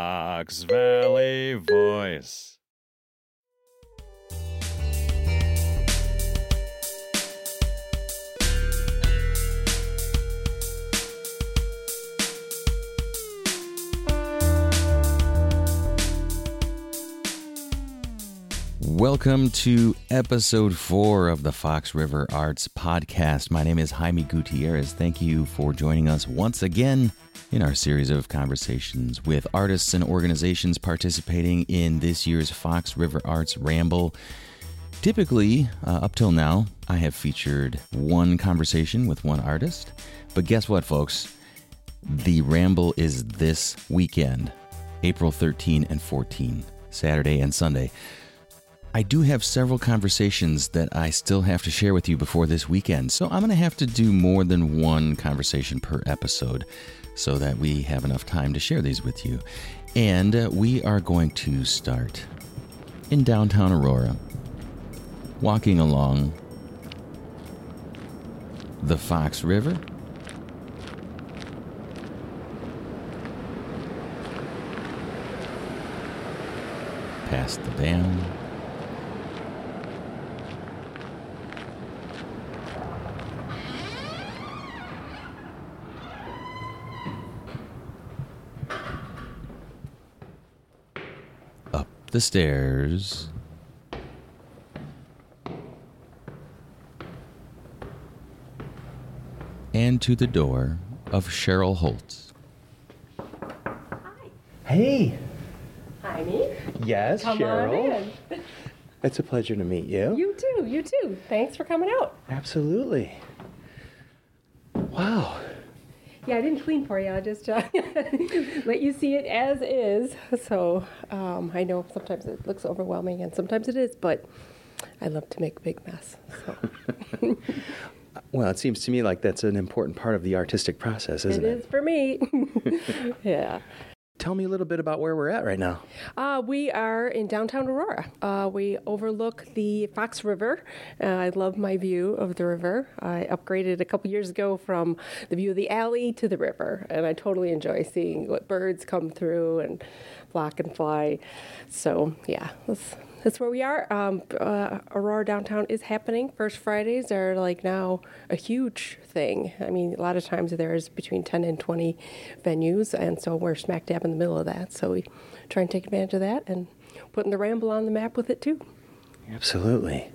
Fox Valley Voice. Welcome to episode four of the Fox River Arts Podcast. My name is Jaime Gutierrez. Thank you for joining us once again in our series of conversations with artists and organizations participating in this year's Fox River Arts Ramble. Typically, uh, up till now, I have featured one conversation with one artist. But guess what, folks? The Ramble is this weekend, April 13 and 14, Saturday and Sunday. I do have several conversations that I still have to share with you before this weekend, so I'm going to have to do more than one conversation per episode so that we have enough time to share these with you. And uh, we are going to start in downtown Aurora, walking along the Fox River. Past the dam. Up the stairs. And to the door of Cheryl Holz. Hi. Hey. Hi, me. Yes, come Cheryl. on in. It's a pleasure to meet you. You too, you too. Thanks for coming out. Absolutely. Wow. Yeah, I didn't clean for you. I just uh, let you see it as is. So um, I know sometimes it looks overwhelming and sometimes it is, but I love to make a big mess. So Well, it seems to me like that's an important part of the artistic process, isn't it it? is for me. yeah. Tell me a little bit about where we're at right now. Uh, we are in downtown Aurora. Uh, we overlook the Fox River. Uh, I love my view of the river. I upgraded a couple years ago from the view of the alley to the river, and I totally enjoy seeing what birds come through and flock and fly. So, yeah, that's, that's where we are. Um, uh, Aurora downtown is happening. First Fridays are like now a huge thing. I mean, a lot of times there's between 10 and 20 venues, and so we're smack dab in the middle of that. So we try and take advantage of that and putting the Ramble on the map with it too. Absolutely.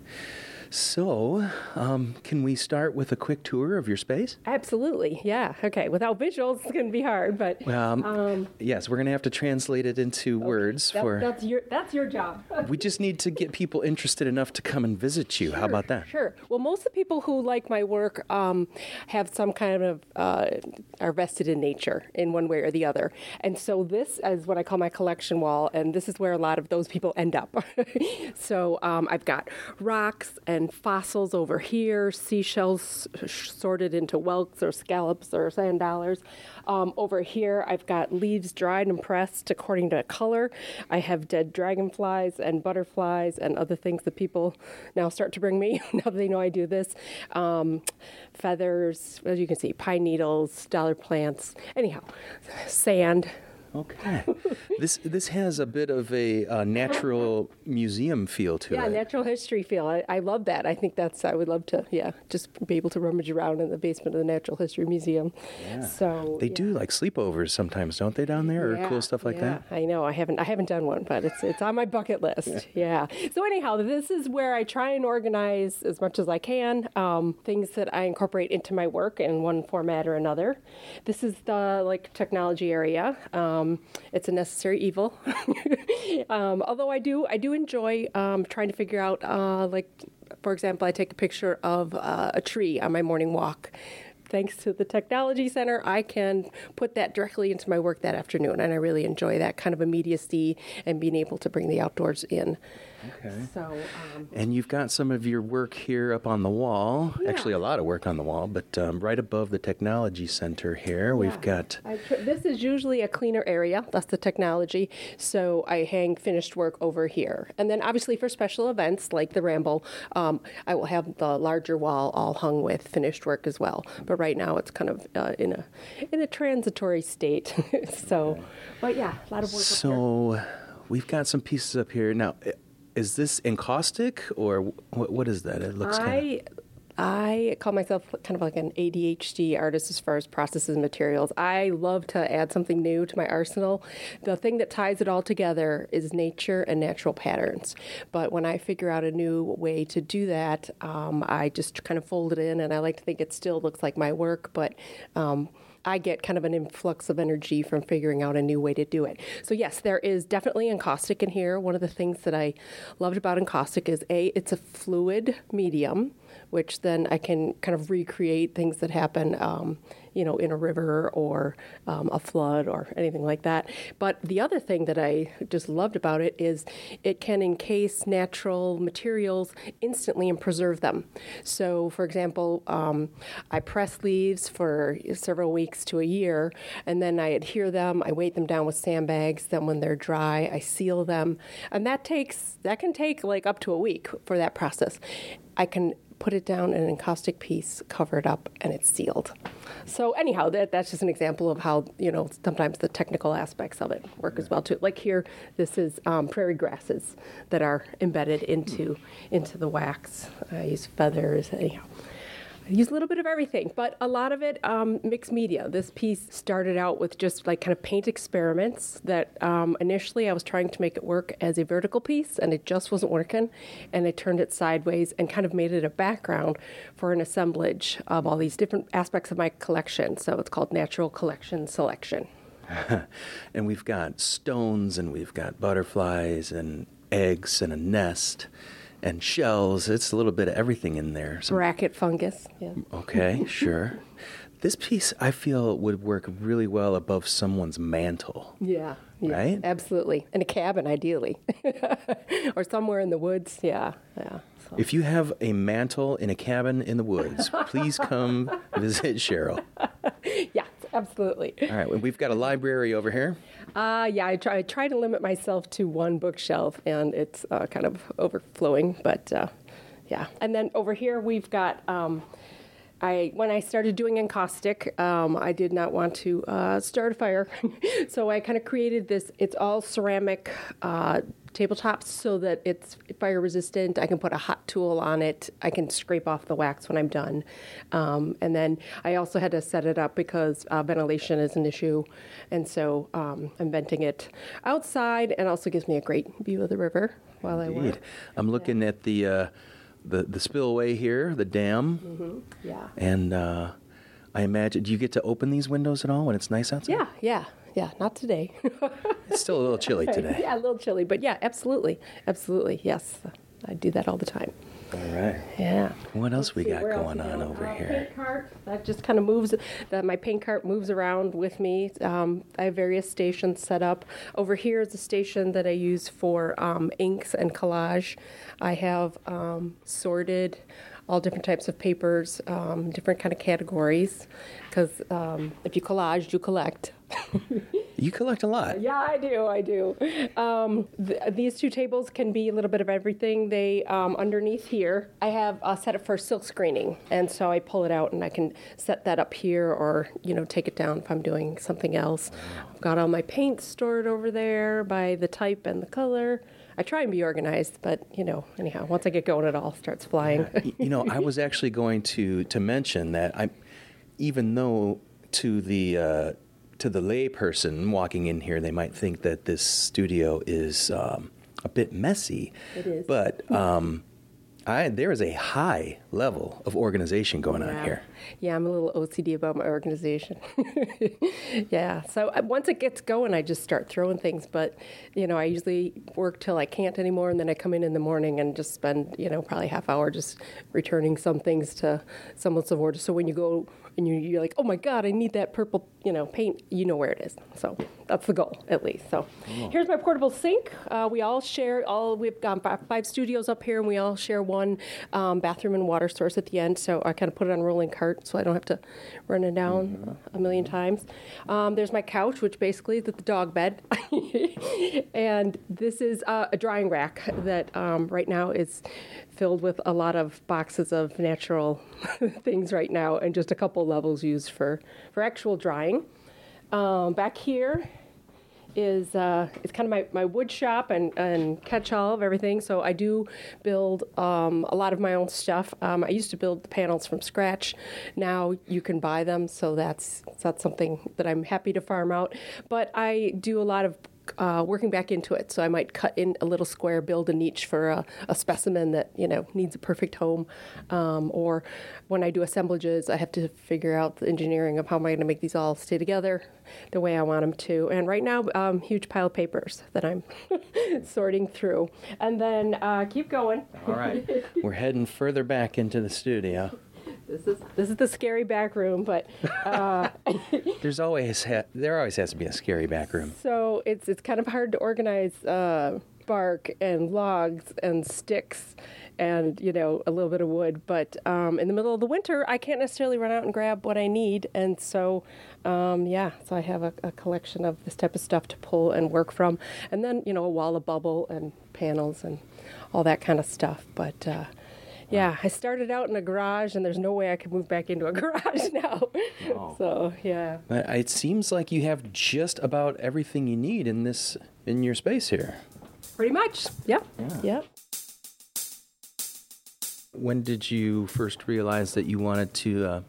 So, um, can we start with a quick tour of your space? Absolutely, yeah. Okay, without visuals, it's going to be hard, but um, um, yes, we're going to have to translate it into words that- for. that's your that's your job. We just need to get people interested enough to come and visit you. How about that? Sure. Well, most of the people who like my work um, have some kind of uh, are vested in nature in one way or the other, and so this is what I call my collection wall, and this is where a lot of those people end up. so um, I've got rocks and fossils over here, seashells sh- sorted into whelks or scallops or sand dollars. Um, over here, I've got leaves dried and pressed according to color. I have dead dragonflies and butterflies and other things that people now start to bring me now they know I do this. Um, feathers, as you can see, pine needles, dollar plants. Anyhow, sand. Okay. this this has a bit of a uh, natural museum feel to Yeah, it. Yeah, natural history feel. I, I love that. I think that's, I would love to, yeah, just be able to rummage around in the basement of the Natural History Museum. Yeah. So They yeah. do like sleepovers sometimes, don't they, down there, or Yeah, cool stuff like yeah, that? I know. I haven't. I haven't done one, but it's it's on my bucket list. yeah. So anyhow, this is where I try and organize as much as I can um, things that I incorporate into my work in one format or another. This is the like technology area. Um, it's a necessary evil. um, although I do I do enjoy um, trying to figure out uh, like for example, I take a picture of uh, a tree on my morning walk thanks to the technology center, I can put that directly into my work that afternoon, and I really enjoy that kind of immediacy and being able to bring the outdoors in. Okay. So, um, And you've got some of your work here up on the wall. Actually, a lot of work on the wall, but um, right above the technology center here, we've got. Tr- this is usually a cleaner area. That's the technology. So I hang finished work over here. And then obviously for special events like the Ramble, um, I will have the larger wall all hung with finished work as well. But right now it's kind of uh, in a in a transitory state. so, but yeah, a lot of work. up here. So we've got some pieces up here now. Is this encaustic or what? What is that? It looks kind I I call myself kind of like an ADHD artist as far as processes and materials. I love to add something new to my arsenal. The thing that ties it all together is nature and natural patterns. But when I figure out a new way to do that, um, I just kind of fold it in, and I like to think it still looks like my work, but. Um, I get kind of an influx of energy from figuring out a new way to do it. So yes, there is definitely encaustic in here. One of the things that I loved about encaustic is a it's a fluid medium, which then I can kind of recreate things that happen, um, you know, in a river or um, a flood or anything like that. But the other thing that I just loved about it is it can encase natural materials instantly and preserve them. So, for example, um, I press leaves for several weeks to a year, and then I adhere them. I weight them down with sandbags. Then, when they're dry, I seal them, and that takes that can take like up to a week for that process. I can put it down in an encaustic piece, cover it up, and it's sealed. So anyhow, that, that's just an example of how you know sometimes the technical aspects of it work as well too. Like here, this is um, prairie grasses that are embedded into into the wax. I use feathers. Anyhow. I use a little bit of everything, but a lot of it um, mixed media. This piece started out with just like kind of paint experiments that um, initially I was trying to make it work as a vertical piece and it just wasn't working. And I turned it sideways and kind of made it a background for an assemblage of all these different aspects of my collection. So it's called Natural Collection Selection. And we've got stones, and we've got butterflies, and eggs, and a nest, and shells. It's a little bit of everything in there. Some Bracket fungus. Yeah. Okay, sure. This piece I feel would work really well above someone's mantle. Yeah, yeah, Right? absolutely. In a cabin, ideally, or somewhere in the woods. Yeah, yeah. So. If you have a mantle in a cabin in the woods, please come visit Cheryl. Yeah, absolutely. All right, we've got a library over here. Uh, yeah, I try, I try to limit myself to one bookshelf, and it's uh, kind of overflowing. But uh, yeah, and then over here we've got. Um, I when I started doing encaustic, um, I did not want to uh, start a fire, so I kind of created this. It's all ceramic. Uh, tabletops so that it's fire resistant. I can put a hot tool on it. I can scrape off the wax when I'm done. Um, and then I also had to set it up because uh, ventilation is an issue. And so um, I'm venting it outside and also gives me a great view of the river while I Indeed. work. I'm looking at the, uh, the the spillway here, the dam, Yeah. and uh, I imagine. Do you get to open these windows at all when it's nice outside? Yeah, yeah, yeah. Not today. It's still a little chilly today. yeah, a little chilly, but yeah, absolutely. Absolutely. Yes. I do that all the time. All right. Yeah. What else we See, got going on go? over Uh, here? Paint cart that just kind of moves. That my paint cart moves around with me. Um, I have various stations set up. Over here is a station that I use for um, inks and collage. I have um, sorted all different types of papers, um, different kind of categories. Because um, if you collage, you collect. You collect a lot. Yeah, I do. I do. Um, th- these two tables can be a little bit of everything. They um, underneath here, I have uh, set it for silk screening, and so I pull it out and I can set that up here, or you know, take it down if I'm doing something else. I've got all my paint stored over there by the type and the color. I try and be organized, but you know, anyhow, once I get going, it all starts flying. You know, I was actually going to to mention that I, even though to the uh, to the layperson walking in here, they might think that this studio is um, a bit messy. It is. but um, I there is a high level of organization going on here. Yeah, I'm a little OCD about my organization. yeah, so uh, once it gets going, I just start throwing things. But you know, I usually work till I can't anymore, and then I come in in the morning and just spend you know probably half hour just returning some things to someone's of order. So when you go and you, you're like, oh my god, I need that purple you know paint, you know where it is. So that's the goal at least. So here's my portable sink. Uh, we all share all we've got five studios up here, and we all share one um, bathroom and water source at the end. So I kind of put it on rolling cart, so I don't have to run it down a million times. Um, there's my couch, which basically is the dog bed. and this is uh, a drying rack that um, right now is filled with a lot of boxes of natural things right now, and just a couple levels used for for actual drying. Um, back here is uh, it's kind of my, my wood shop and, and catch-all of everything. So I do build um, a lot of my own stuff. Um, I used to build the panels from scratch. Now you can buy them, so that's that's something that I'm happy to farm out. But I do a lot of uh, working back into it. So I might cut in a little square, build a niche for a, a specimen that you know needs a perfect home. Um, or when I do assemblages, I have to figure out the engineering of how am I going to make these all stay together the way I want them to. And right now, um, huge pile of papers that I'm sorting through. And then uh, keep going. All right, we're heading further back into the studio. This is this is the scary back room, but uh, There's always ha- there always has to be a scary back room. so it's it's kind of hard to organize uh, bark and logs and sticks and you know a little bit of wood. But um, in the middle of the winter, I can't necessarily run out and grab what I need, and so um, yeah, so I have a, a collection of this type of stuff to pull and work from, and then you know a wall of bubble and panels and all that kind of stuff. But uh, yeah, I started out in a garage, and there's no way I could move back into a garage now. So yeah. But It seems like you have just about everything you need in this in your space here. Pretty much. Yep. Yeah. Yep. When did you first realize that you wanted to uh,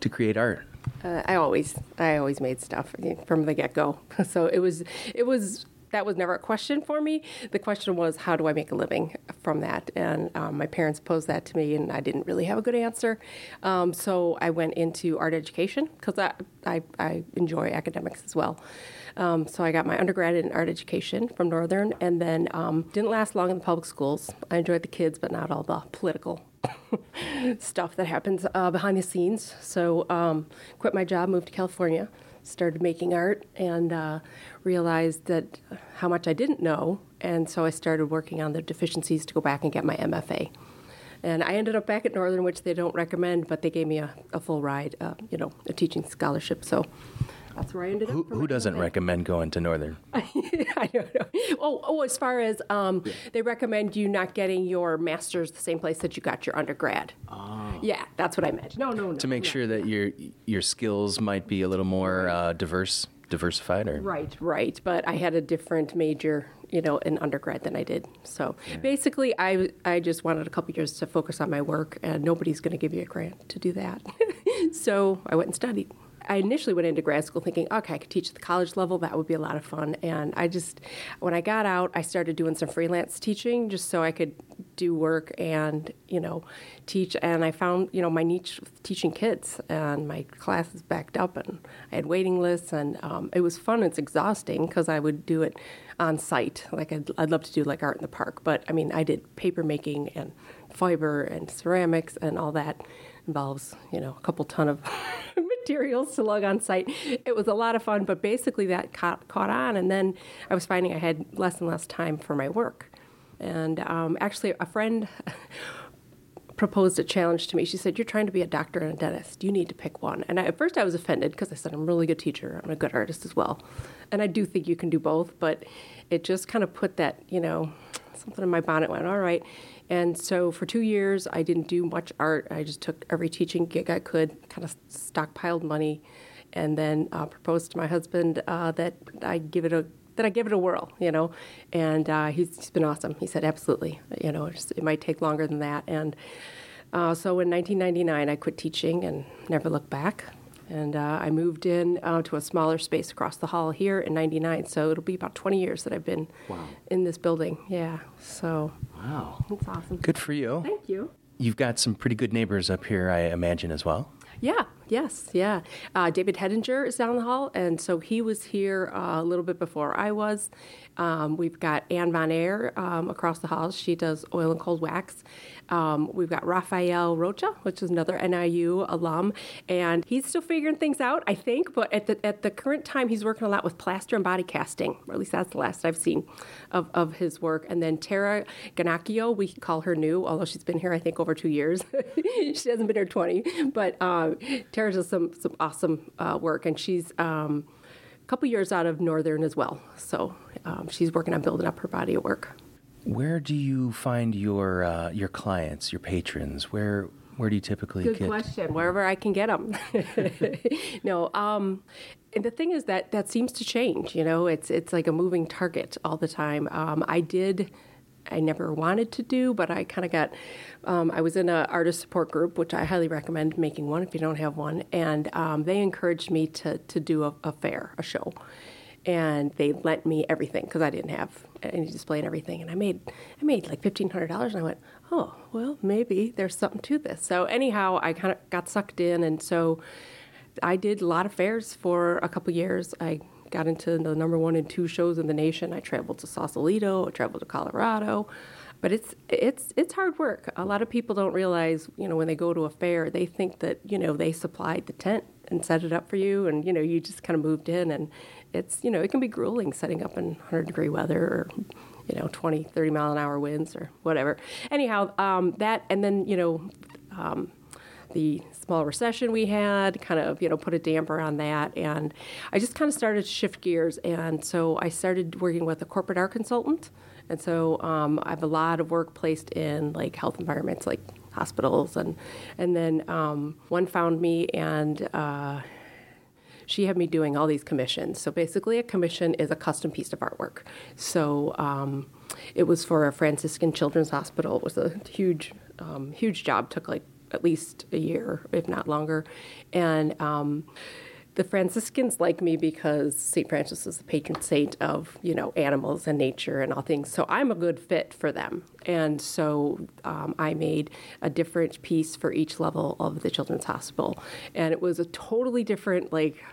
to create art? Uh, I always, I always made stuff from the get go. So it was, it was. That was never a question for me. The question was, how do I make a living from that? And um, my parents posed that to me, and I didn't really have a good answer. Um, so I went into art education because I, I, I enjoy academics as well. Um, so I got my undergrad in art education from Northern, and then um, didn't last long in the public schools. I enjoyed the kids, but not all the political stuff that happens uh, behind the scenes. So um, quit my job, moved to California, started making art, and uh, realized that how much I didn't know. And so I started working on the deficiencies to go back and get my MFA. And I ended up back at Northern, which they don't recommend, but they gave me a, a full ride, uh, you know, a teaching scholarship. So that's where I ended Who, up. who doesn't MFA. recommend going to Northern? I don't know. Oh, oh as far as um, they recommend you not getting your master's the same place that you got your undergrad. Oh. Yeah, that's what I meant. No, no, no. to make no. sure that your your skills might be a little more uh, diverse, diversified, or Right, right. But I had a different major, you know, in undergrad than I did. So basically, I I just wanted a couple years to focus on my work, and nobody's going to give you a grant to do that. so I went and studied. I initially went into grad school thinking, okay, I could teach at the college level. That would be a lot of fun. And I just, when I got out, I started doing some freelance teaching just so I could do work and, you know, teach. And I found, you know, my niche teaching kids, and my classes backed up, and I had waiting lists, and um, it was fun. It's exhausting because I would do it on site. Like I'd, I'd love to do like art in the park, but I mean, I did paper making and fiber and ceramics and all that involves, you know, a couple ton of materials to lug on site. It was a lot of fun, but basically that caught, caught on, and then I was finding I had less and less time for my work. And um, actually, a friend proposed a challenge to me. She said, "You're trying to be a doctor and a dentist. You need to pick one." And I, at first, I was offended because I said, "I'm a really good teacher. I'm a good artist as well," and I do think you can do both. But it just kind of put that, you know, something in my bonnet. Went all right. And so for two years, I didn't do much art. I just took every teaching gig I could, kind of stockpiled money, and then uh, proposed to my husband uh, that I give it a that I give it a whirl, you know. And uh, he's, he's been awesome. He said, absolutely, you know, it's, it might take longer than that. And uh, so in 1999, I quit teaching and never looked back. And uh, I moved in uh, to a smaller space across the hall here in '99. So it'll be about 20 years that I've been in this building. Yeah. So wow, That's awesome. good for you. Thank you. You've got some pretty good neighbors up here, I imagine, as well. Yeah, yes, yeah. Uh, David Hedinger is down the hall, and so he was here uh, a little bit before I was. Um, we've got Anne Von Air um, across the hall. She does oil and cold wax. Um, we've got Rafael Rocha, which is another NIU alum, and he's still figuring things out, I think. But at the at the current time, he's working a lot with plaster and body casting, or at least that's the last I've seen of, of his work. And then Tara Ganacchio, we call her new, although she's been here I think over two years. she hasn't been here twenty, but um, Tara does some some awesome uh, work, and she's. Um, couple years out of Northern as well. So um, she's working on building up her body of work. Where do you find your uh, your clients, your patrons? Where where do you typically Good get? question. Wherever I can get them. no, um, and the thing is that that seems to change. You know, it's it's like a moving target all the time. Um, I did. I never wanted to do, but I kind of got. Um, I was in an artist support group, which I highly recommend making one if you don't have one, and um, they encouraged me to to do a, a fair, a show, and they lent me everything because I didn't have any display and everything, and I made I made like fifteen hundred dollars, and I went, oh well, maybe there's something to this. So anyhow, I kind of got sucked in, and so I did a lot of fairs for a couple years. I got into the number one and two shows in the nation. I traveled to Sausalito, I traveled to Colorado, but it's it's it's hard work. A lot of people don't realize, you know, when they go to a fair, they think that you know they supplied the tent and set it up for you, and you know you just kind of moved in, and it's you know it can be grueling setting up in 100 degree weather or you know 20 30 mile an hour winds or whatever anyhow um, that and then you know um, the small recession we had kind of you know put a damper on that and i just kind of started to shift gears and so i started working with a corporate art consultant and so um, i have a lot of work placed in like health environments like hospitals and and then um, one found me and uh, she had me doing all these commissions. So basically, a commission is a custom piece of artwork. So um, it was for a Franciscan Children's Hospital. It was a huge, um, huge job. Took like at least a year, if not longer. And um, the Franciscans like me because St. Francis is the patron saint of you know animals and nature and all things. So I'm a good fit for them. And so um, I made a different piece for each level of the Children's Hospital, and it was a totally different like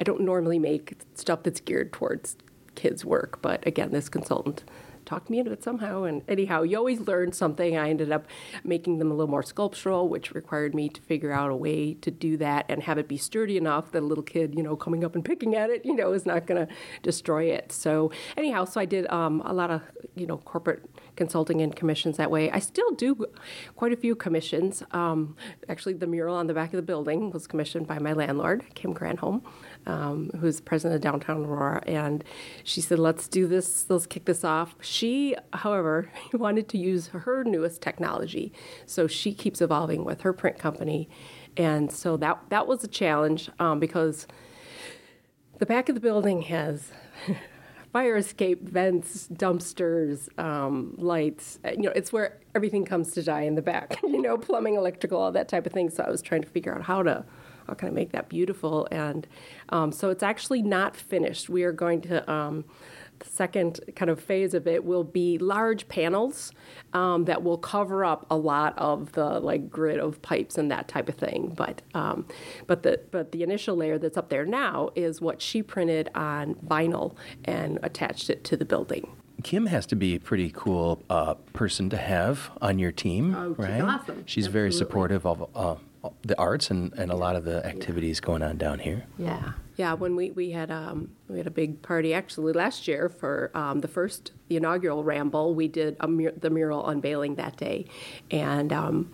I don't normally make stuff that's geared towards kids' work, but again, this consultant talked me into it somehow. And anyhow, you always learn something. I ended up making them a little more sculptural, which required me to figure out a way to do that and have it be sturdy enough that a little kid, you know, coming up and picking at it, you know, is not going to destroy it. So anyhow, so I did um, a lot of, you know, corporate consulting and commissions that way. I still do quite a few commissions. Um, actually, the mural on the back of the building was commissioned by my landlord, Kim Granholm um, who's president of Downtown Aurora, and she said, "Let's do this. Let's kick this off." She, however, wanted to use her newest technology, so she keeps evolving with her print company, and so that that was a challenge um, because the back of the building has. fire escape vents, dumpsters, um, lights. You know, it's where everything comes to die in the back. You know, plumbing, electrical, all that type of thing. So I was trying to figure out how to how can I make that beautiful? And um, so it's actually not finished. We are going to. Um, the second kind of phase of it will be large panels um, that will cover up a lot of the like grid of pipes and that type of thing. But um, but the but the initial layer that's up there now is what she printed on vinyl and attached it to the building. Kim has to be a pretty cool uh, person to have on your team, Oh, she's right? awesome. She's very supportive of uh, the arts and, and a lot of the activities going on down here. Yeah, yeah. When we we had um, we had a big party actually last year for um, the first the inaugural Ramble. We did a mur- the mural unveiling that day, and um,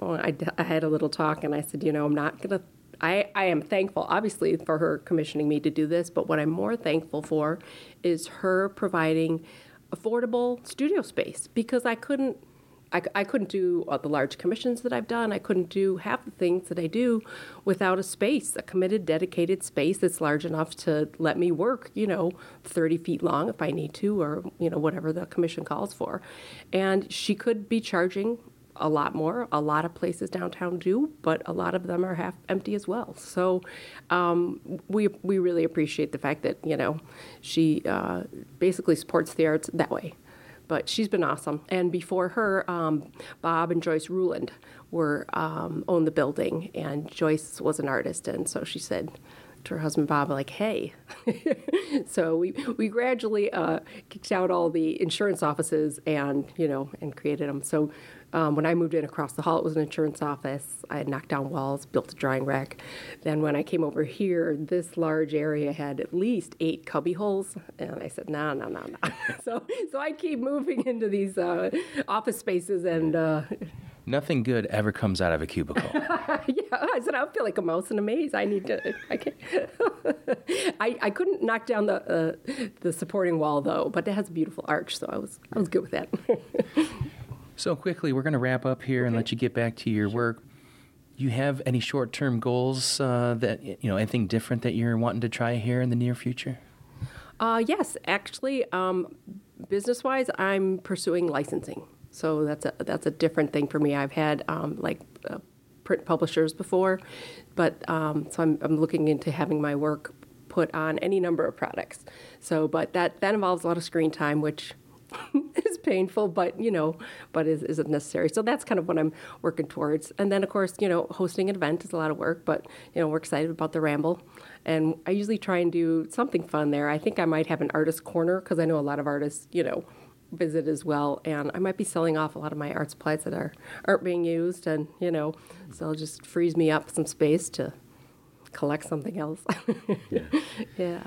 well, I, d- I had a little talk and I said, you know, I'm not gonna. I, I am thankful, obviously, for her commissioning me to do this, but what I'm more thankful for is her providing affordable studio space because I couldn't I, I couldn't do uh, the large commissions that I've done. I couldn't do half the things that I do without a space, a committed, dedicated space that's large enough to let me work, you know, 30 feet long if I need to, or, you know, whatever the commission calls for. And she could be charging a lot more. A lot of places downtown do, but a lot of them are half empty as well. So um, we we really appreciate the fact that you know she uh, basically supports the arts that way. But she's been awesome. And before her, um, Bob and Joyce Ruland were um, owned the building, and Joyce was an artist, and so she said to her husband Bob, like, "Hey." so we we gradually uh, kicked out all the insurance offices, and you know, and created them. So um, when I moved in across the hall, it was an insurance office. I had knocked down walls, built a drying rack. Then when I came over here, this large area had at least eight cubby holes, and I said, "No, no, no, no." so so I keep moving into these uh, office spaces and. Uh, Nothing good ever comes out of a cubicle. yeah, I said I feel like a mouse in a maze. I need to. I can't. I, I couldn't knock down the uh, the supporting wall though, but it has a beautiful arch, so I was I was good with that. so quickly, we're going to wrap up here and let you get back to your work. You have any short term goals uh, that you know anything different that you're wanting to try here in the near future? Uh, yes, actually, um, business wise, I'm pursuing licensing. So that's a that's a different thing for me. I've had um, like uh, print publishers before, but um, so I'm, I'm looking into having my work put on any number of products. So, but that that involves a lot of screen time, which painful, but you know, but is isn't necessary. So that's kind of what I'm working towards. And then, of course, you know, hosting an event is a lot of work, but you know, we're excited about the Ramble, and I usually try and do something fun there. I think I might have an artist corner because I know a lot of artists, you know visit as well. And I might be selling off a lot of my art supplies that are aren't being used, and you know, so it just frees me up some space to collect something else. yeah. yeah.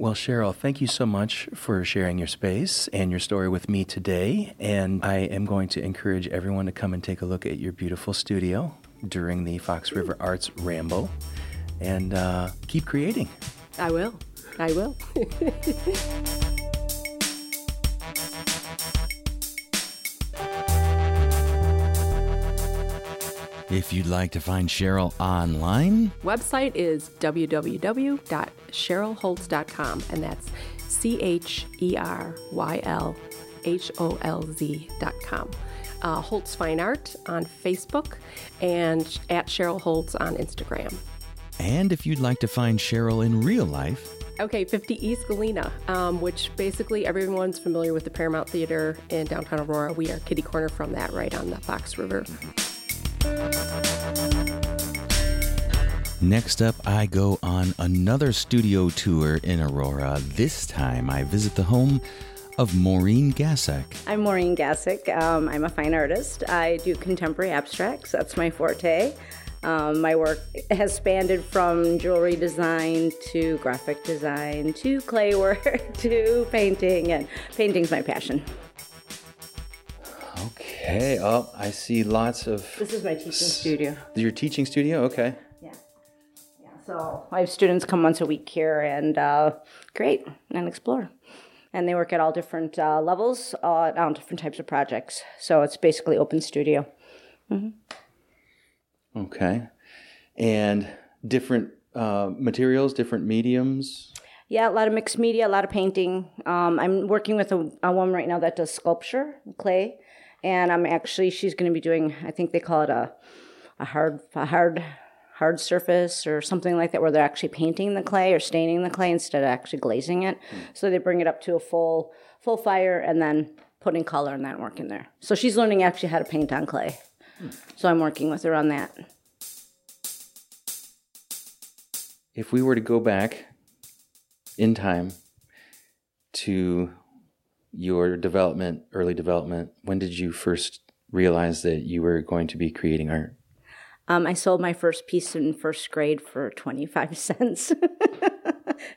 Well, Cheryl, thank you so much for sharing your space and your story with me today. And I am going to encourage everyone to come and take a look at your beautiful studio during the Fox River Arts Ramble and uh, keep creating. I will. I will. If you'd like to find Cheryl online, website is www.cherylholz.com, and that's C H E R Y L H O L Z.com. Uh, Holz Fine Art on Facebook and at Cheryl Holz on Instagram. And if you'd like to find Cheryl in real life, Okay, 50 East Galena, um, which basically everyone's familiar with the Paramount Theater in downtown Aurora. We are kitty corner from that right on the Fox River. Next up, I go on another studio tour in Aurora. This time, I visit the home of Maureen Gasek. I'm Maureen Gasek. Um, I'm a fine artist. I do contemporary abstracts. That's my forte. Um, my work has spanned from jewelry design to graphic design to clay work to painting, and painting's my passion. Okay. Oh, I see lots of. This is my teaching studio. Your teaching studio? Okay. Yeah. Yeah. So I have students come once a week here and uh, great and explore. And they work at all different uh, levels uh, on different types of projects. So it's basically open studio. Mm-hmm. Okay. And different uh, materials, different mediums? Yeah, a lot of mixed media, a lot of painting. Um, I'm working with a, a woman right now that does sculpture, clay and I'm actually she's going to be doing I think they call it a a hard a hard hard surface or something like that where they're actually painting the clay or staining the clay instead of actually glazing it. Mm. So they bring it up to a full full fire and then putting color and that and working there. So she's learning actually how to paint on clay. Mm. So I'm working with her on that. If we were to go back in time to your development, early development, when did you first realize that you were going to be creating art? Um, I sold my first piece in first grade for 25 cents.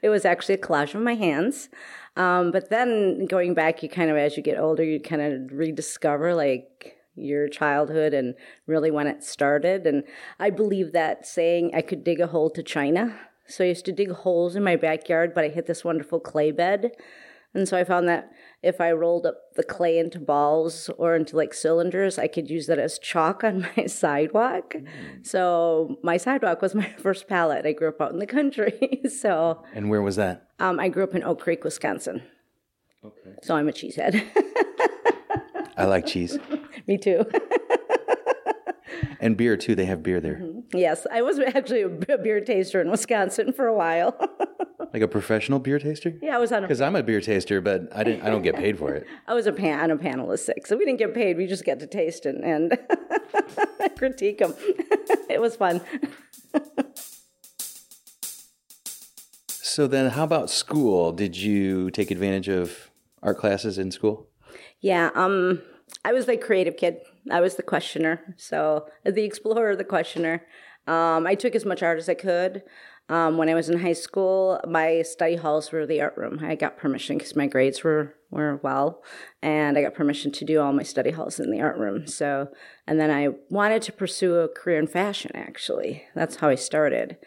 it was actually a collage of my hands. Um, but then going back, you kind of, as you get older, you kind of rediscover like your childhood and really when it started. And I believe that saying, I could dig a hole to China. So I used to dig holes in my backyard, but I hit this wonderful clay bed. And so I found that if I rolled up the clay into balls or into like cylinders, I could use that as chalk on my sidewalk. Mm. So my sidewalk was my first palette. I grew up out in the country. so And where was that? Um, I grew up in Oak Creek, Wisconsin. Okay. So I'm a cheesehead. I like cheese. Me too. and beer too. They have beer there. Mm-hmm. Yes, I was actually a beer taster in Wisconsin for a while. Like a professional beer taster? Yeah, I was on. A because I'm a beer taster, but I didn't. I don't get paid for it. I was a pan on a panel of six, so we didn't get paid. We just get to taste and, and critique them. it was fun. so then, how about school? Did you take advantage of art classes in school? Yeah, um, I was the creative kid. I was the questioner. So the explorer, the questioner. Um, I took as much art as I could. Um, when I was in high school, my study halls were the art room. I got permission because my grades were were well, and I got permission to do all my study halls in the art room. So, and then I wanted to pursue a career in fashion. Actually, that's how I started,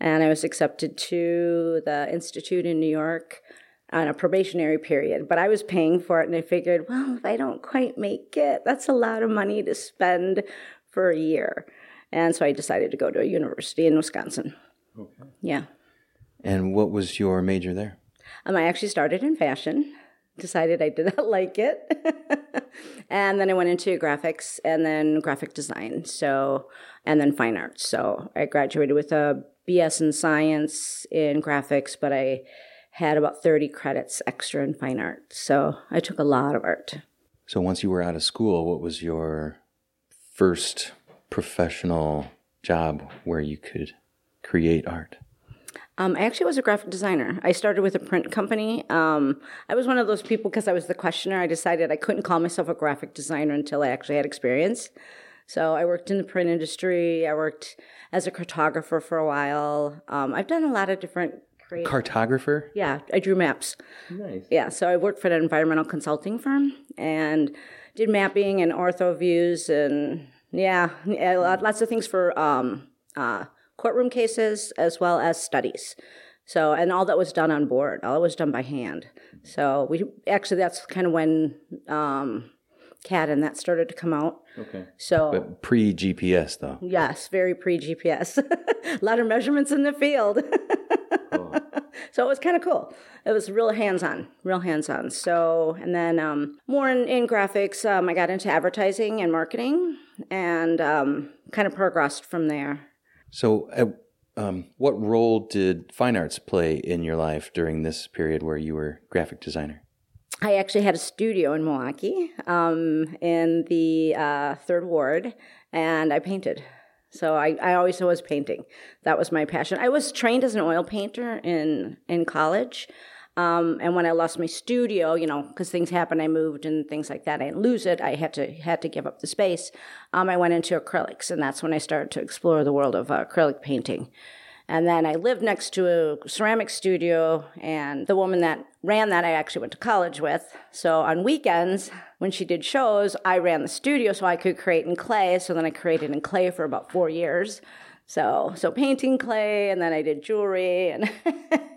and I was accepted to the Institute in New York on a probationary period, but I was paying for it, and I figured, well, if I don't quite make it, that's a lot of money to spend for a year. And so I decided to go to a university in Wisconsin. Okay. Yeah. And what was your major there? Um, I actually started in fashion. Decided I did not like it, and then I went into graphics and then graphic design. So, and then fine arts. So I graduated with a BS in science in graphics, but I had about 30 credits extra in fine art. So I took a lot of art. So once you were out of school, what was your first professional job where you could create art? Um, I actually was a graphic designer. I started with a print company. Um, I was one of those people because I was the questioner. I decided I couldn't call myself a graphic designer until I actually had experience. So I worked in the print industry. I worked as a cartographer for a while. Um, I've done a lot of different creative. Cartographer? Yeah, I drew maps. Nice. Yeah, so I worked for an environmental consulting firm and did mapping and ortho views and yeah, lots of things for um, uh, courtroom cases as well as studies. So, and all that was done on board, all it was done by hand. So, we actually, that's kind of when um, CAD and that started to come out. Okay. So, but pre GPS, though. Yes, very pre GPS. A lot of measurements in the field. oh. So, it was kind of cool. It was real hands on, real hands on. So, and then um, more in, in graphics, um, I got into advertising and marketing and um, kind of progressed from there. So, uh, um, what role did fine arts play in your life during this period where you were graphic designer? I actually had a studio in Milwaukee um, in the uh, third ward, and I painted. So I, I always was painting. That was my passion. I was trained as an oil painter in in college, um, and when I lost my studio, you know, because things happened, I moved and things like that. I didn't lose it. I had to had to give up the space. Um, I went into acrylics, and that's when I started to explore the world of uh, acrylic painting. And then I lived next to a ceramic studio, and the woman that ran that I actually went to college with. So on weekends, when she did shows, I ran the studio so I could create in clay. So then I created in clay for about four years. So so painting clay, and then I did jewelry, and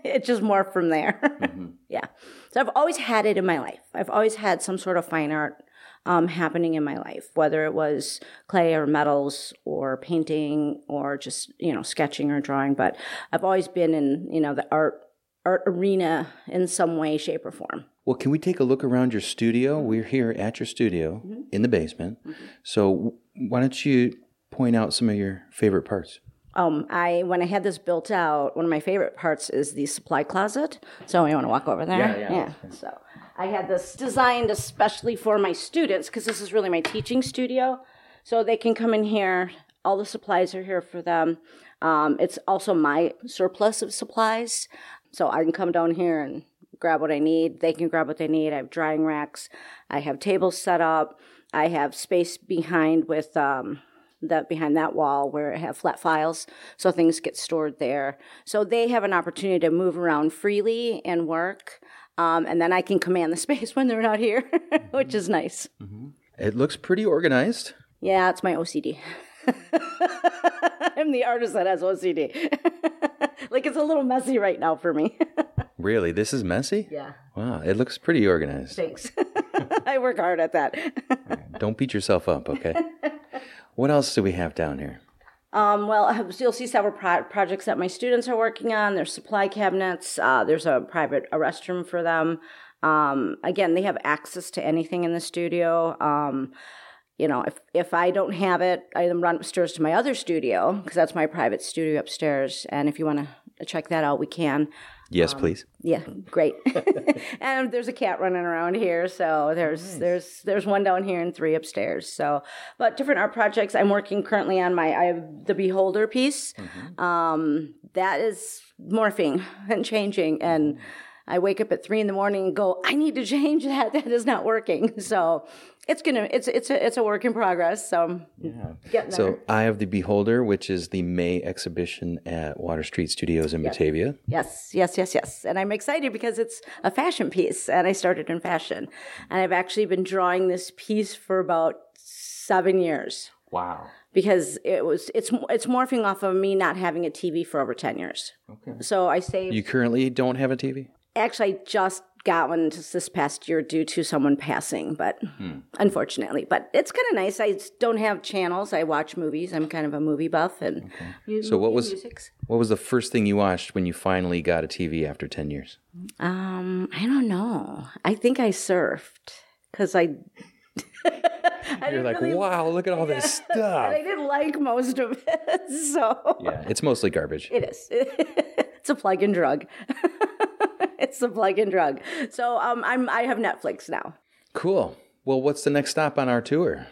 it just morphed from there. Mm-hmm. yeah. So I've always had it in my life. I've always had some sort of fine art um, happening in my life, whether it was clay or metals or painting or just you know sketching or drawing. But I've always been in you know the art art arena in some way, shape, or form. Well, can we take a look around your studio? We're here at your studio mm-hmm. in the basement. Mm-hmm. So why don't you point out some of your favorite parts? Um, I when I had this built out, one of my favorite parts is the supply closet. So you want to walk over there? Yeah, yeah. yeah. So I had this designed especially for my students because this is really my teaching studio. So they can come in here. All the supplies are here for them. Um, it's also my surplus of supplies. So I can come down here and grab what I need. They can grab what they need. I have drying racks. I have tables set up. I have space behind with um, that behind that wall where I have flat files, so things get stored there. So they have an opportunity to move around freely and work, um, and then I can command the space when they're not here, which is nice. Mm-hmm. It looks pretty organized. Yeah, it's my OCD. I'm the artist that has OCD. like it's a little messy right now for me. really? This is messy? Yeah. Wow, it looks pretty organized. Thanks. I work hard at that. Don't beat yourself up, okay? What else do we have down here? Um, well, you'll see several pro- projects that my students are working on. There's supply cabinets. Uh, there's a private a restroom for them. Um, again, they have access to anything in the studio. Um, you know, if if I don't have it, I then run upstairs to my other studio because that's my private studio upstairs. And if you want to check that out, we can. Yes, um, please. Yeah, great. and there's a cat running around here, so there's nice. there's there's one down here and three upstairs. So, but different art projects. I'm working currently on my I have the Beholder piece. Mm-hmm. Um, that is morphing and changing, and I wake up at three in the morning and go, I need to change that. That is not working. So it's gonna it's it's a it's a work in progress. So Yeah. getting So, there. Eye of the Beholder, which is the May exhibition at Water Street Studios in Batavia. Yes, yes, yes, yes. And I'm excited because it's a fashion piece and I started in fashion. And I've actually been drawing this piece for about seven years Wow. because it was it's it's morphing off of me not having a TV for over 10 years. Okay. So I saved You currently don't have a TV? actually I just got one just this past year due to someone passing, but unfortunately. But it's kind of nice. I don't have channels. I watch movies. I'm kind of a movie buff and mu- So what was- musics. What was the first thing you watched when you finally got a TV after 10 years? Um, I don't know. I think I surfed because I. I You're like, really- wow, look at all this stuff. I didn't like most of it, so Yeah, it's mostly garbage. it is. it's a plug and drug. it's a plug and drug. So um, I'm I have Netflix now. Cool. Well, what's the next stop on our tour?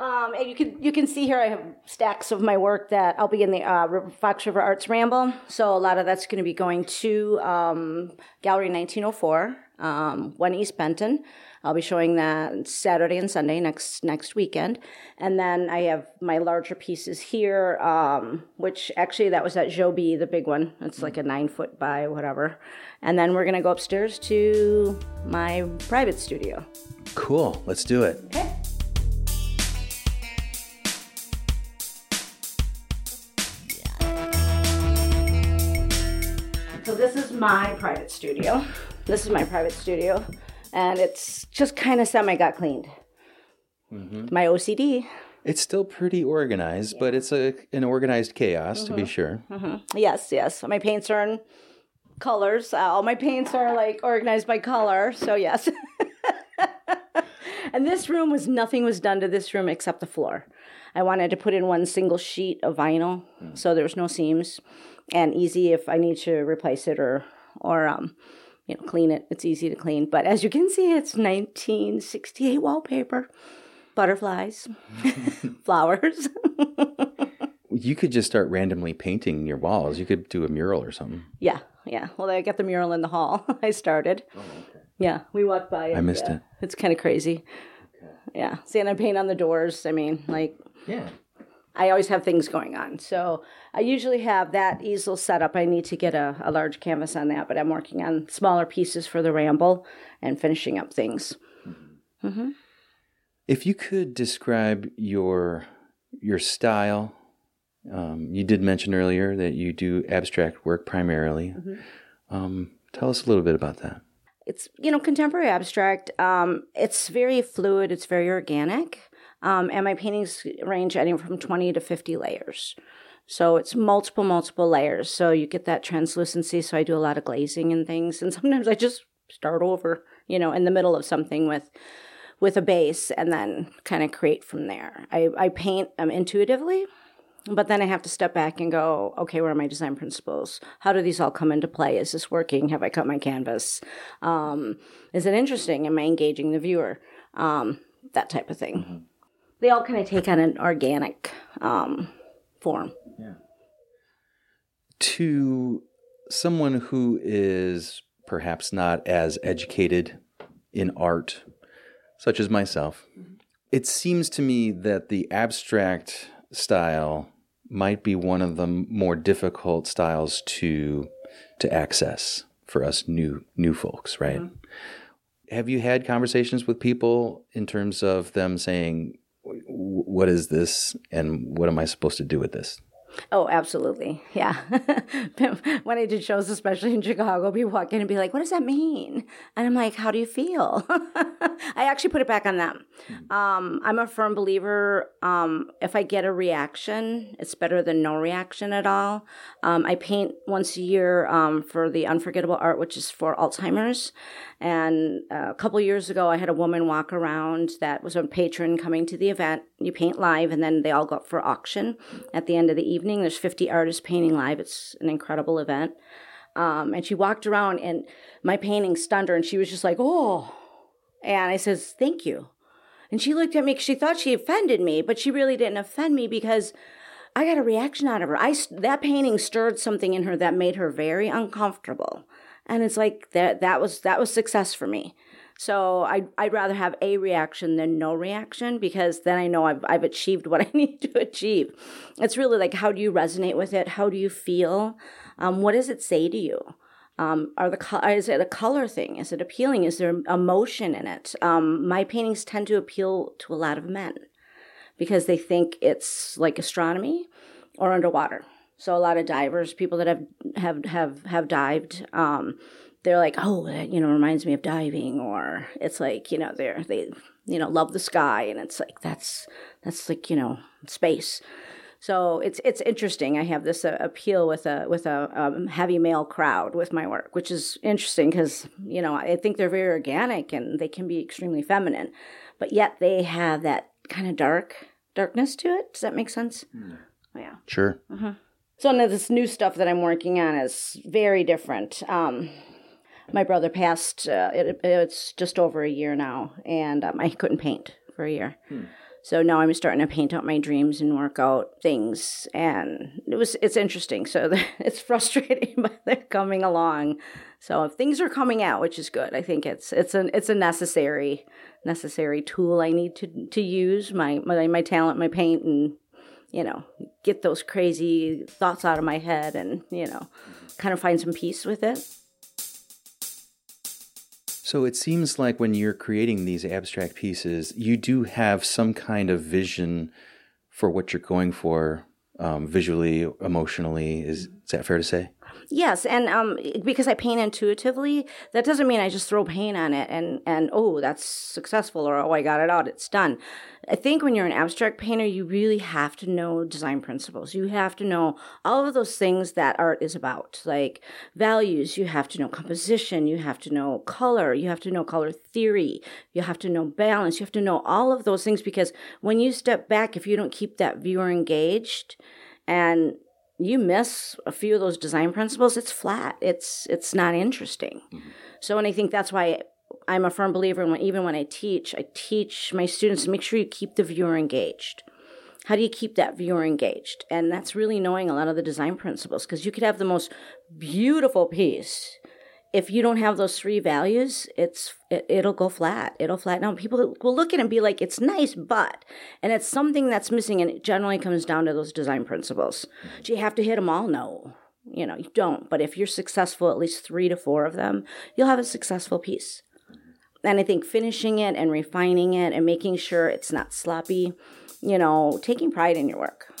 Um, and you can you can see here I have stacks of my work that I'll be in the uh, River, Fox River Arts Ramble. So a lot of that's going to be going to um, Gallery 1904, um, One East Benton. I'll be showing that Saturday and Sunday next next weekend, and then I have my larger pieces here, um, which actually that was at Joby, the big one. It's like a nine foot by whatever, and then we're gonna go upstairs to my private studio. Cool. Let's do it. Okay. So this is my private studio. This is my private studio, and it's just kind of semi got cleaned. My OCD. It's still pretty organized, but it's a an organized chaos to be sure. Yes, yes. My paints are in colors. Uh, all my paints are like organized by color. So yes. and this room was nothing was done to this room except the floor. I wanted to put in one single sheet of vinyl, so there was no seams, and easy if I need to replace it or or um, you know, clean it. It's easy to clean. But as you can see, it's 1968 wallpaper, butterflies, flowers. You could just start randomly painting your walls. You could do a mural or something. Yeah, yeah. Well, I got the mural in the hall. I started. Oh, yeah, we walked by. It. I missed yeah. it. It's kind of crazy. Yeah, see, and I paint on the doors. I mean, like Yeah. I always have things going on, so I usually have that easel set up. I need to get a, a large canvas on that, but I'm working on smaller pieces for the ramble and finishing up things. If you could describe your your style, um, you did mention earlier that you do abstract work primarily. Um, tell us a little bit about that. it's you know contemporary abstract um, it's very fluid it's very organic um, and my paintings range anywhere from 20 to 50 layers so it's multiple multiple layers so you get that translucency so i do a lot of glazing and things and sometimes i just start over you know in the middle of something with with a base and then kind of create from there i, I paint um, intuitively but then I have to step back and go, okay, where are my design principles? How do these all come into play? Is this working? Have I cut my canvas? Um, is it interesting? Am I engaging the viewer? Um, that type of thing. They all kind of take on an organic um, form. To someone who is perhaps not as educated in art, such as myself, it seems to me that the abstract style might be one of the more difficult styles to to access for us new new folks, right? Have you had conversations with people in terms of them saying, "W- "What is this, and what am I supposed to do with this?" Oh, absolutely. Yeah. when I did shows, especially in Chicago, people walk in and be like, what does that mean? And I'm like, how do you feel? I actually put it back on them. Um, I'm a firm believer um, if I get a reaction, it's better than no reaction at all. Um, I paint once a year um, for the Unforgettable Art, which is for Alzheimer's. And uh, a couple years ago, I had a woman walk around that was a patron coming to the event. You paint live, and then they all go up for auction at the end of the evening. There's 50 artists painting live. It's an incredible event. Um, and she walked around, and my painting stunned her, and she was just like, "Oh!" And I says, "Thank you." And she looked at me because she thought she offended me, but she really didn't offend me because I got a reaction out of her. I that painting stirred something in her that made her very uncomfortable. And it's like that that was that was success for me so I'd, I'd rather have a reaction than no reaction because then I know I've, I've achieved what I need to achieve. It's really like, how do you resonate with it? How do you feel? Um, what does it say to you? Um, are the is it a color thing? Is it appealing? Is there emotion in it? Um, my paintings tend to appeal to a lot of men because they think it's like astronomy or underwater. So a lot of divers, people that have have have have dived, um, they're like, oh, that, you know, reminds me of diving, or it's like, you know, they're they, you know, love the sky, and it's like that's that's like you know space. So it's it's interesting. I have this uh, appeal with a with a um, heavy male crowd with my work, which is interesting because you know I think they're very organic and they can be extremely feminine, but yet they have that kind of dark darkness to it. Does that make sense? Mm. Yeah. Sure. Uh-huh. So now this new stuff that I'm working on is very different. Um, my brother passed. Uh, it, it's just over a year now, and um, I couldn't paint for a year. Hmm. So now I'm starting to paint out my dreams and work out things, and it was it's interesting. So it's frustrating, but they're coming along. So if things are coming out, which is good, I think it's it's an it's a necessary necessary tool I need to to use my my, my talent, my paint, and you know get those crazy thoughts out of my head, and you know kind of find some peace with it. So it seems like when you're creating these abstract pieces, you do have some kind of vision for what you're going for um, visually, emotionally. Is, is that fair to say? Yes, and um, because I paint intuitively, that doesn't mean I just throw paint on it and and oh that's successful or oh I got it out, it's done. I think when you're an abstract painter, you really have to know design principles. You have to know all of those things that art is about, like values. You have to know composition. You have to know color. You have to know color theory. You have to know balance. You have to know all of those things because when you step back, if you don't keep that viewer engaged and you miss a few of those design principles, it's flat. It's it's not interesting. Mm-hmm. So, and I think that's why I'm a firm believer in when, even when I teach, I teach my students make sure you keep the viewer engaged. How do you keep that viewer engaged? And that's really knowing a lot of the design principles because you could have the most beautiful piece. If you don't have those three values, it's it, will go flat. It'll flatten out. People will look at it and be like, "It's nice, but," and it's something that's missing. And it generally comes down to those design principles. Do you have to hit them all? No, you know you don't. But if you're successful, at least three to four of them, you'll have a successful piece. And I think finishing it and refining it and making sure it's not sloppy, you know, taking pride in your work.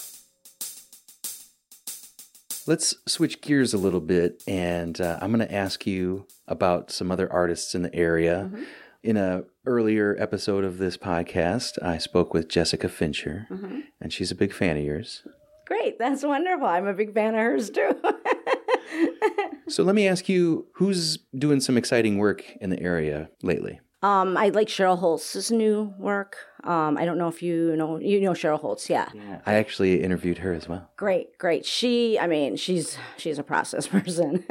Let's switch gears a little bit, and uh, I'm going to ask you about some other artists in the area. Mm-hmm. In a earlier episode of this podcast, I spoke with Jessica Fincher, mm-hmm. and she's a big fan of yours. Great, that's wonderful. I'm a big fan of hers too. so let me ask you, who's doing some exciting work in the area lately? Um, I like Cheryl Holz's new work. Um, I don't know if you know you know Cheryl Holz, yeah. yeah. I actually interviewed her as well. Great, great. She, I mean, she's she's a process person.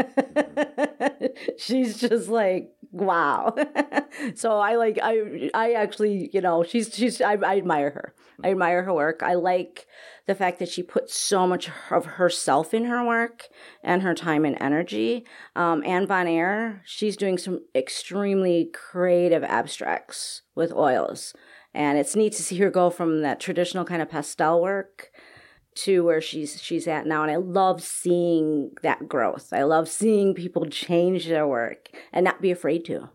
she's just like wow. so I like I I actually you know she's she's I, I admire her. I admire her work. I like the fact that she puts so much of herself in her work and her time and energy. Um, Anne Von Air, she's doing some extremely creative abstracts with oils. And it's neat to see her go from that traditional kind of pastel work to where she's she's at now and I love seeing that growth. I love seeing people change their work and not be afraid to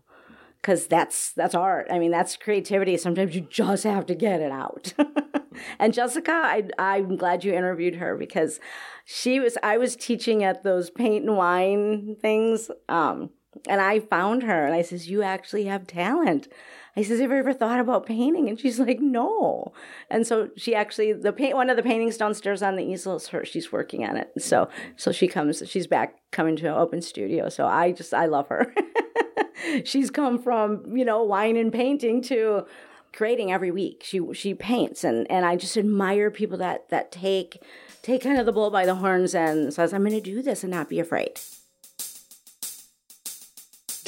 because that's that's art. I mean, that's creativity. Sometimes you just have to get it out. and Jessica, I I'm glad you interviewed her because she was I was teaching at those paint and wine things. Um, and I found her and I says, You actually have talent. I says, Have you ever thought about painting? And she's like, No. And so she actually the paint one of the paintings downstairs on the easel is her. She's working on it. So so she comes, she's back coming to an open studio. So I just I love her. she's come from, you know, wine and painting to creating every week. She she paints and and I just admire people that that take take kind of the bull by the horns and says, I'm gonna do this and not be afraid.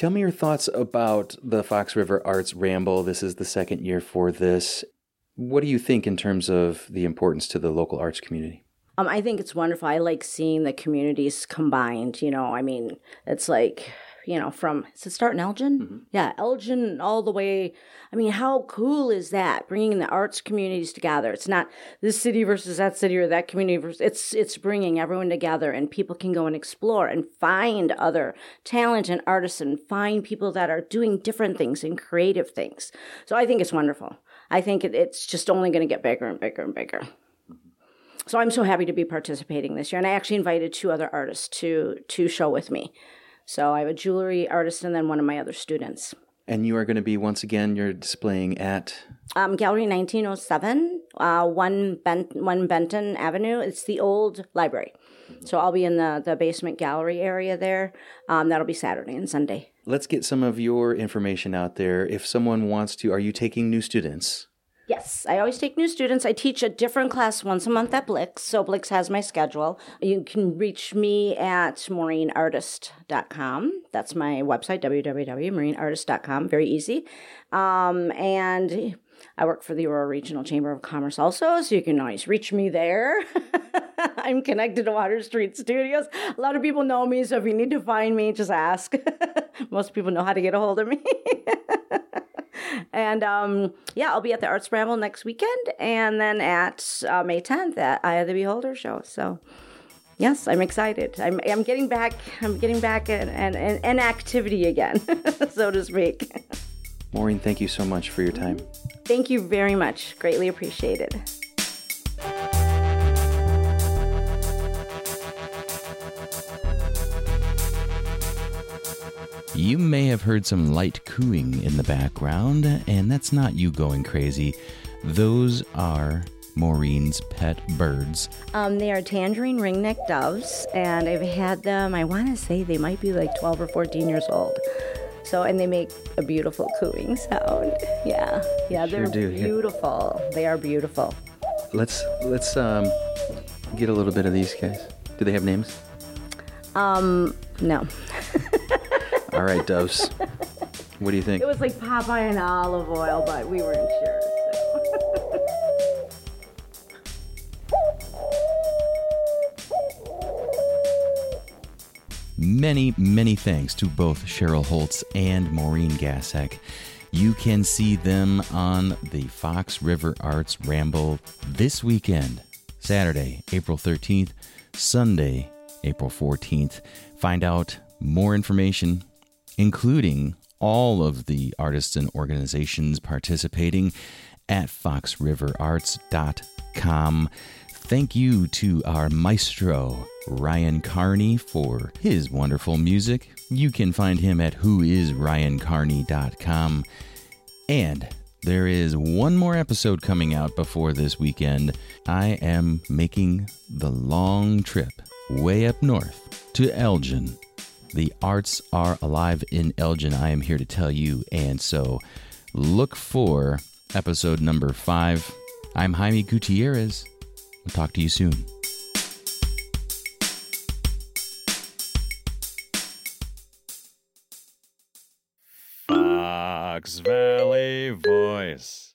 Tell me your thoughts about the Fox River Arts Ramble. This is the second year for this. What do you think in terms of the importance to the local arts community? Um, I think it's wonderful. I like seeing the communities combined. You know, I mean, it's like you know, from, does it start in Elgin? Mm-hmm. Yeah, Elgin all the way. I mean, how cool is that? Bringing the arts communities together. It's not this city versus that city or that community versus, it's, it's bringing everyone together and people can go and explore and find other talent and artists and find people that are doing different things and creative things. So I think it's wonderful. I think it, it's just only going to get bigger and bigger and bigger. So I'm so happy to be participating this year, and I actually invited two other artists to to show with me. So I have a jewelry artist and then one of my other students. And you are going to be once again you're displaying at um, Gallery 1907, uh, one Bent- one Benton Avenue. It's the old library. So I'll be in the, the basement gallery area there. Um, that'll be Saturday and Sunday. Let's get some of your information out there. If someone wants to, are you taking new students? Yes, I always take new students. I teach a different class once a month at Blix, so Blix has my schedule. You can reach me at maureenartist.com. That's my website, www.maureenartist.com. Very easy. Um, and I work for the Aurora Regional Chamber of Commerce also, so you can always reach me there. I'm connected to Water Street Studios. A lot of people know me, so if you need to find me, just ask. Most people know how to get a hold of me. and um, yeah, I'll be at the Arts Ramble next weekend, and then at uh, May 10th at Eye of the Beholder show. So yes, I'm excited. I'm, I'm getting back. I'm getting back in, in, in activity again, so to speak. Maureen, thank you so much for your time. Thank you very much. Greatly appreciated. You may have heard some light cooing in the background, and that's not you going crazy. Those are Maureen's pet birds. Um, they are tangerine ringneck doves, and I've had them, I want to say they might be like 12 or 14 years old. So, and they make a beautiful cooing sound. Yeah, yeah, they're sure beautiful. Yeah. They are beautiful. Let's let's um, get a little bit of these guys. Do they have names? Um, no. All right, doves. What do you think? It was like Popeye and Olive Oyl, but we weren't sure. many, many thanks to both Cheryl Holz and Maureen Gasek. You can see them on the Fox River Arts Ramble this weekend, Saturday, April 13th, Sunday, April 14th. Find out more information, including all of the artists and organizations participating at foxriverarts.com. Thank you to our maestro, Ryan Carney, for his wonderful music. You can find him at whoisryancarney.com. And there is one more episode coming out before this weekend. I am making the long trip way up north to Elgin. The arts are alive in Elgin, I am here to tell you. And so look for episode number five. I'm Jaime Gutierrez. We'll talk to you soon. Fox Valley Voice.